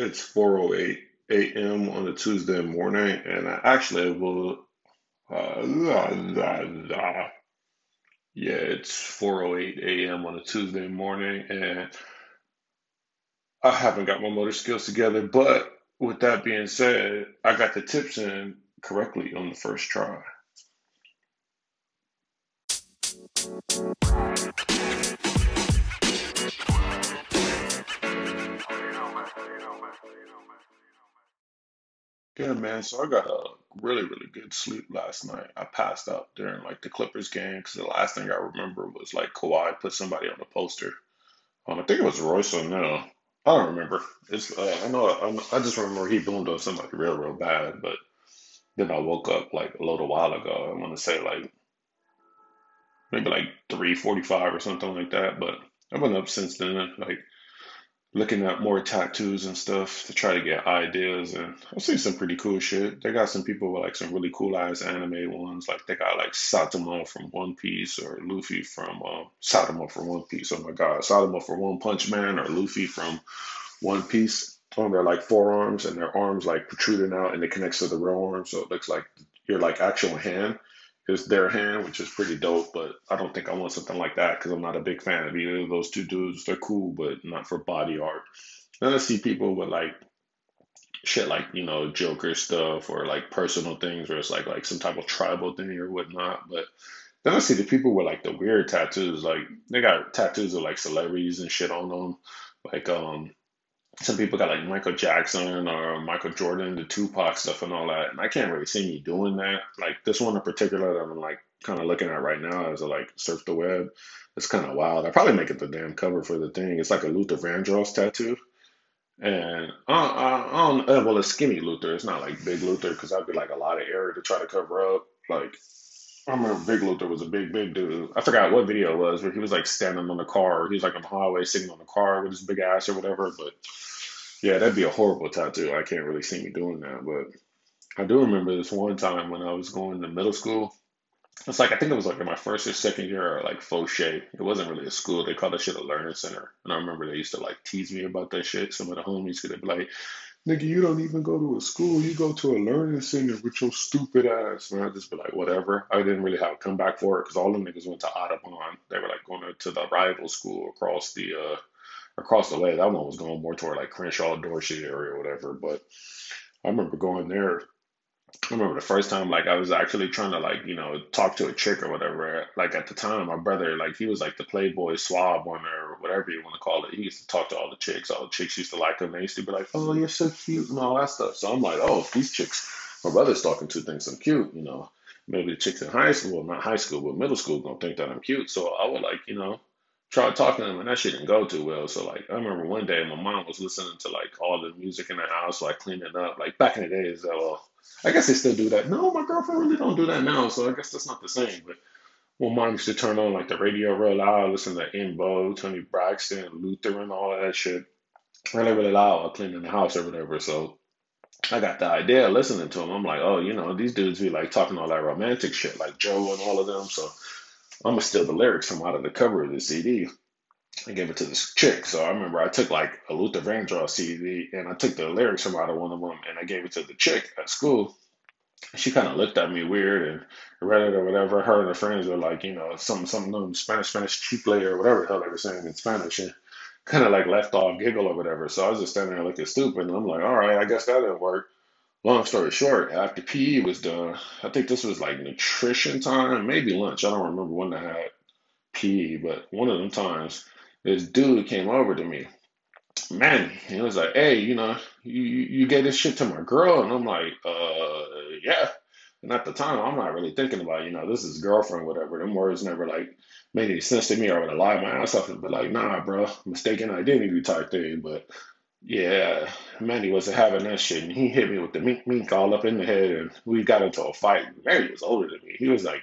It's 4:08 a.m. on a Tuesday morning, and I actually will. Uh. Yeah, it's 4:08 a.m. on a Tuesday morning, and I haven't got my motor skills together. But with that being said, I got the tips in correctly on the first try. Yeah, man. So I got a really, really good sleep last night. I passed out during like the Clippers game because the last thing I remember was like Kawhi put somebody on the poster. Um, I think it was Royce O'Neale. I don't remember. It's uh, I know I, I just remember he boomed on somebody real, real bad. But then I woke up like a little while ago. I want to say like maybe like three forty-five or something like that. But I've been up since then. Like looking at more tattoos and stuff to try to get ideas and I've seen some pretty cool shit. They got some people with like some really cool ass anime ones. Like they got like Saitama from One Piece or Luffy from uh, Saitama from One Piece. Oh my god, Saitama from One Punch Man or Luffy from One Piece on their like forearms and their arms like protruding out and it connects to the real arm so it looks like your like actual hand is their hand, which is pretty dope. But I don't think I want something like that because I'm not a big fan of either of those two dudes. They're cool, but not for body art. Then I see people with like shit like you know Joker stuff or like personal things where it's like like some type of tribal thing or whatnot. But then I see the people with like the weird tattoos, like they got tattoos of like celebrities and shit on them, like um some people got like Michael Jackson or Michael Jordan, the Tupac stuff and all that. And I can't really see me doing that. Like this one in particular that I'm like kind of looking at right now as I like surf the web. It's kind of wild. I probably make it the damn cover for the thing. It's like a Luther Vandross tattoo. And I, I, I don't, uh, well, it's skinny Luther. It's not like big Luther because I'd be like a lot of area to try to cover up. Like, I remember Big Luther was a big, big dude. I forgot what video it was where he was like standing on the car. He was like on the highway sitting on the car with his big ass or whatever. But yeah, that'd be a horrible tattoo. I can't really see me doing that, but I do remember this one time when I was going to middle school. It's like I think it was like in my first or second year, or like Foshay. It wasn't really a school. They called that shit a learning center. And I remember they used to like tease me about that shit. Some of the homies could like, "Nigga, you don't even go to a school. You go to a learning center with your stupid ass." And I'd just be like, "Whatever." I didn't really have a comeback for it because all the niggas went to Audubon. They were like going to the rival school across the uh, across the way. That one was going more toward like Crenshaw, Dorsey area or whatever. But I remember going there. I remember the first time like I was actually trying to like, you know, talk to a chick or whatever. Like at the time, my brother, like he was like the Playboy swab one or whatever you want to call it. He used to talk to all the chicks. All the chicks used to like him. They used to be like, Oh, you're so cute and all that stuff. So I'm like, Oh, these chicks my brother's talking to thinks I'm cute, you know. Maybe the chicks in high school, well, not high school, but middle school gonna think that I'm cute. So I would like, you know, tried talking to him and that shit didn't go too well. So like I remember one day my mom was listening to like all the music in the house, like cleaning up. Like back in the days, uh, I guess they still do that. No, my girlfriend really don't do that now, so I guess that's not the same. But my mom used to turn on like the radio real loud, listen to Vogue, Toni Braxton, Luther, and all of that shit, really really loud while cleaning the house or whatever. So I got the idea of listening to him. I'm like, oh, you know, these dudes be like talking all that romantic shit, like Joe and all of them. So I'm gonna steal the lyrics from out of the cover of the CD and gave it to this chick. So I remember I took like a Luther Vandross CD and I took the lyrics from out of one of them and I gave it to the chick at school. She kind of looked at me weird and read it or whatever. Her and her friends were like, you know, something, something, no, Spanish, Spanish chicle or whatever the hell they were saying in Spanish. And kind of like left off giggle or whatever. So I was just standing there looking stupid. And I'm like, all right, I guess that didn't work long story short, after PE was done, I think this was like nutrition time, maybe lunch. I don't remember when I had PE, but one of them times, this dude came over to me. Man, he was like, "Hey, you know, you you gave this shit to my girl," and I'm like, "Uh, yeah." And at the time, I'm not really thinking about, you know, this is girlfriend, whatever. Them words never like made any sense to me. I would have lied my ass off and be like, "Nah, bro, mistaken identity type thing." But yeah, Manny wasn't having that shit, and he hit me with the mink mink all up in the head, and we got into a fight. Manny was older than me; he was like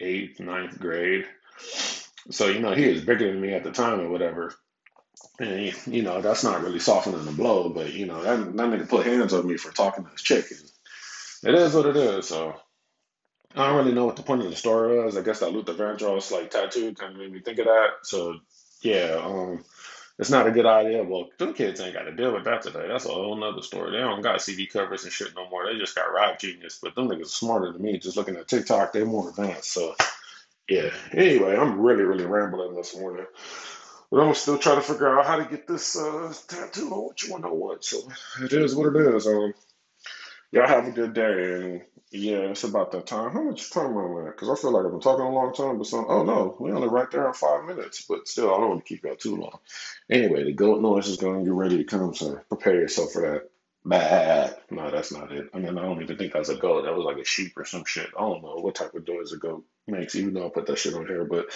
eighth, ninth grade, so you know he was bigger than me at the time or whatever. And you know that's not really softening the blow, but you know that that nigga put hands on me for talking to his chick. And it is what it is. So I don't really know what the point of the story was. I guess that Luther Vandross like tattoo kind of made me think of that. So yeah, um, it's not a good idea. Well, them kids ain't got to deal with that today. That's a whole nother story. They don't got CD covers and shit no more. They just got Rap Genius. But them niggas are smarter than me. Just looking at TikTok, they're more advanced. So yeah. Anyway, I'm really, really rambling this morning. But I'm still trying to figure out how to get this uh, tattoo on what you want to know what. So it is what it is. Um, Y'all have a good day, and yeah, it's about that time. How much time am I at? Because I feel like I've been talking a long time, but some. Oh no, we only right there in five minutes. But still, I don't want to keep y'all too long. Anyway, the goat noise is going get ready to come, so prepare yourself for that. Bad. No, that's not it. I mean, I don't even think that's a goat. That was like a sheep or some shit. I don't know what type of noise a goat makes, even though I put that shit on here. But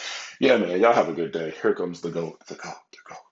yeah, man, y'all have a good day. Here comes the goat. The goat. The goat.